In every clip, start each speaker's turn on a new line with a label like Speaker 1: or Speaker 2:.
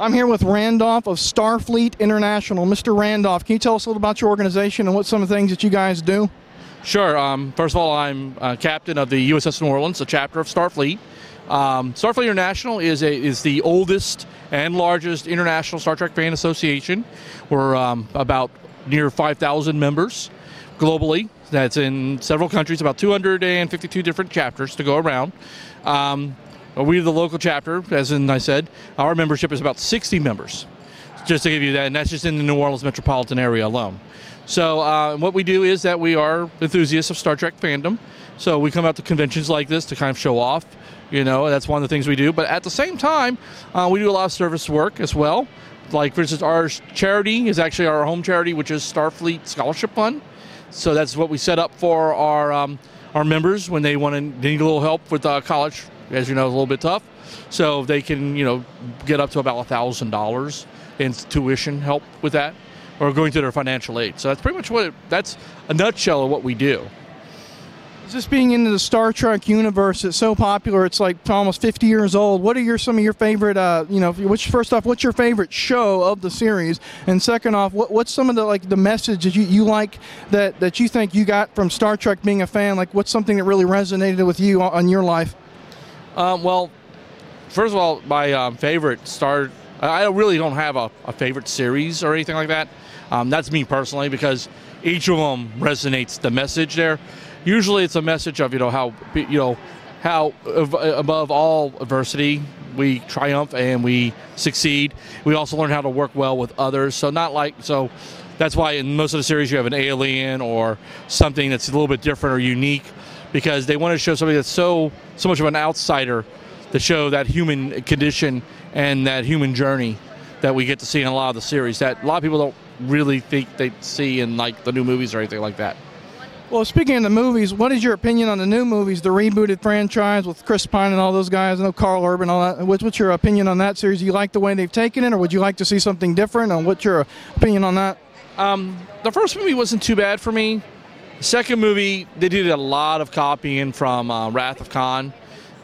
Speaker 1: I'm here with Randolph of Starfleet International. Mr. Randolph, can you tell us a little about your organization and what some of the things that you guys do?
Speaker 2: Sure. Um, first of all, I'm uh, captain of the USS New Orleans, a chapter of Starfleet. Um, Starfleet International is a, is the oldest and largest international Star Trek fan association. We're um, about near 5,000 members globally. That's in several countries, about 252 different chapters to go around. Um, we're the local chapter, as in I said. Our membership is about 60 members, just to give you that, and that's just in the New Orleans metropolitan area alone. So, uh, what we do is that we are enthusiasts of Star Trek fandom. So, we come out to conventions like this to kind of show off. You know, that's one of the things we do. But at the same time, uh, we do a lot of service work as well. Like, for instance, our charity is actually our home charity, which is Starfleet Scholarship Fund. So, that's what we set up for our um, our members when they want to need a little help with uh, college. As you know, it's a little bit tough. So, they can, you know, get up to about $1,000 in tuition help with that or going to their financial aid. So that's pretty much what it, that's a nutshell of what we do.
Speaker 1: Just being into the Star Trek universe, it's so popular. It's like almost 50 years old. What are your some of your favorite? Uh, you know, which first off, what's your favorite show of the series? And second off, what, what's some of the like the message that you, you like that that you think you got from Star Trek being a fan? Like, what's something that really resonated with you on, on your life?
Speaker 2: Um, well, first of all, my um, favorite Star. I really don't have a, a favorite series or anything like that. Um, that's me personally because each of them resonates the message there. Usually, it's a message of you know how you know how above all adversity we triumph and we succeed. We also learn how to work well with others. So not like so. That's why in most of the series you have an alien or something that's a little bit different or unique, because they want to show somebody that's so so much of an outsider to show that human condition and that human journey that we get to see in a lot of the series that a lot of people don't really think they see in like the new movies or anything like that.
Speaker 1: Well, speaking of the movies, what is your opinion on the new movies, the rebooted franchise with Chris Pine and all those guys? I know Karl Urban, all that. What's, what's your opinion on that series? Do you like the way they've taken it, or would you like to see something different? And what's your opinion on that?
Speaker 2: Um, the first movie wasn't too bad for me. Second movie, they did a lot of copying from uh, Wrath of Khan,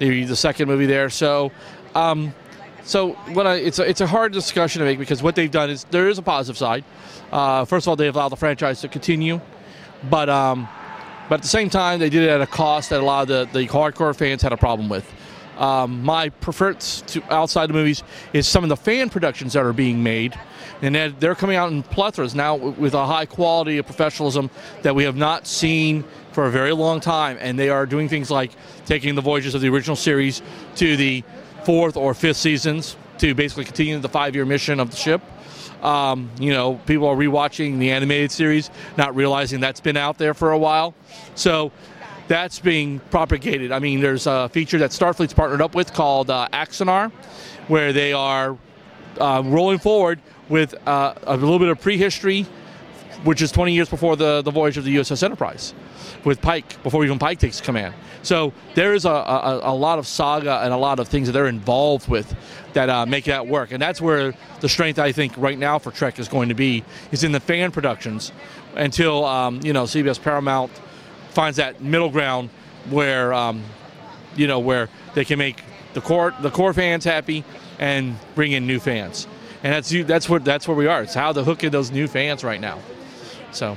Speaker 2: the, the second movie there. So, um, so what I, it's a, it's a hard discussion to make because what they've done is there is a positive side. Uh, first of all, they've allowed the franchise to continue, but um, but at the same time, they did it at a cost that a lot of the, the hardcore fans had a problem with. Um, my preference to outside the movies is some of the fan productions that are being made, and they're coming out in plethoras now with a high quality of professionalism that we have not seen for a very long time. And they are doing things like taking the voyages of the original series to the fourth or fifth seasons to basically continue the five-year mission of the ship. Um, you know, people are rewatching the animated series, not realizing that's been out there for a while. So that's being propagated. I mean, there's a feature that Starfleet's partnered up with called uh, Axanar, where they are uh, rolling forward with uh, a little bit of prehistory, which is 20 years before the, the voyage of the USS Enterprise, with Pike, before even Pike takes command. So there is a, a, a, lot of saga and a lot of things that they're involved with that uh, make that work. And that's where the strength, I think, right now for Trek is going to be, is in the fan productions until, um, you know, CBS Paramount finds that middle ground where, um, you know, where they can make the core, the core fans happy and bring in new fans. And that's, that's, what, that's where we are. It's how to hook in those new fans right now. So.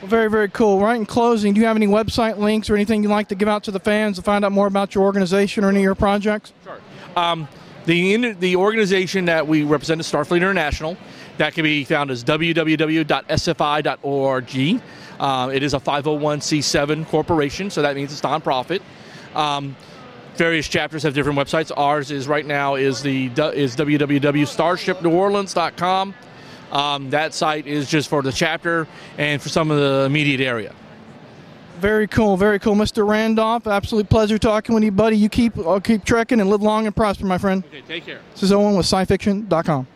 Speaker 1: Well, very, very cool. Right in closing, do you have any website links or anything you'd like to give out to the fans to find out more about your organization or any of your projects?
Speaker 2: Sure. Um, the, the organization that we represent is Starfleet International. That can be found as www.sfi.org. Um, it is a 501c7 corporation, so that means it's nonprofit. Um, various chapters have different websites. Ours is right now is the is www.starshipneworleans.com. Um, that site is just for the chapter and for some of the immediate area.
Speaker 1: Very cool, very cool, Mr. Randolph. Absolute pleasure talking with you, buddy. You keep uh, keep trekking and live long and prosper, my friend.
Speaker 2: Okay, take care.
Speaker 1: This is Owen with SciFiction.com.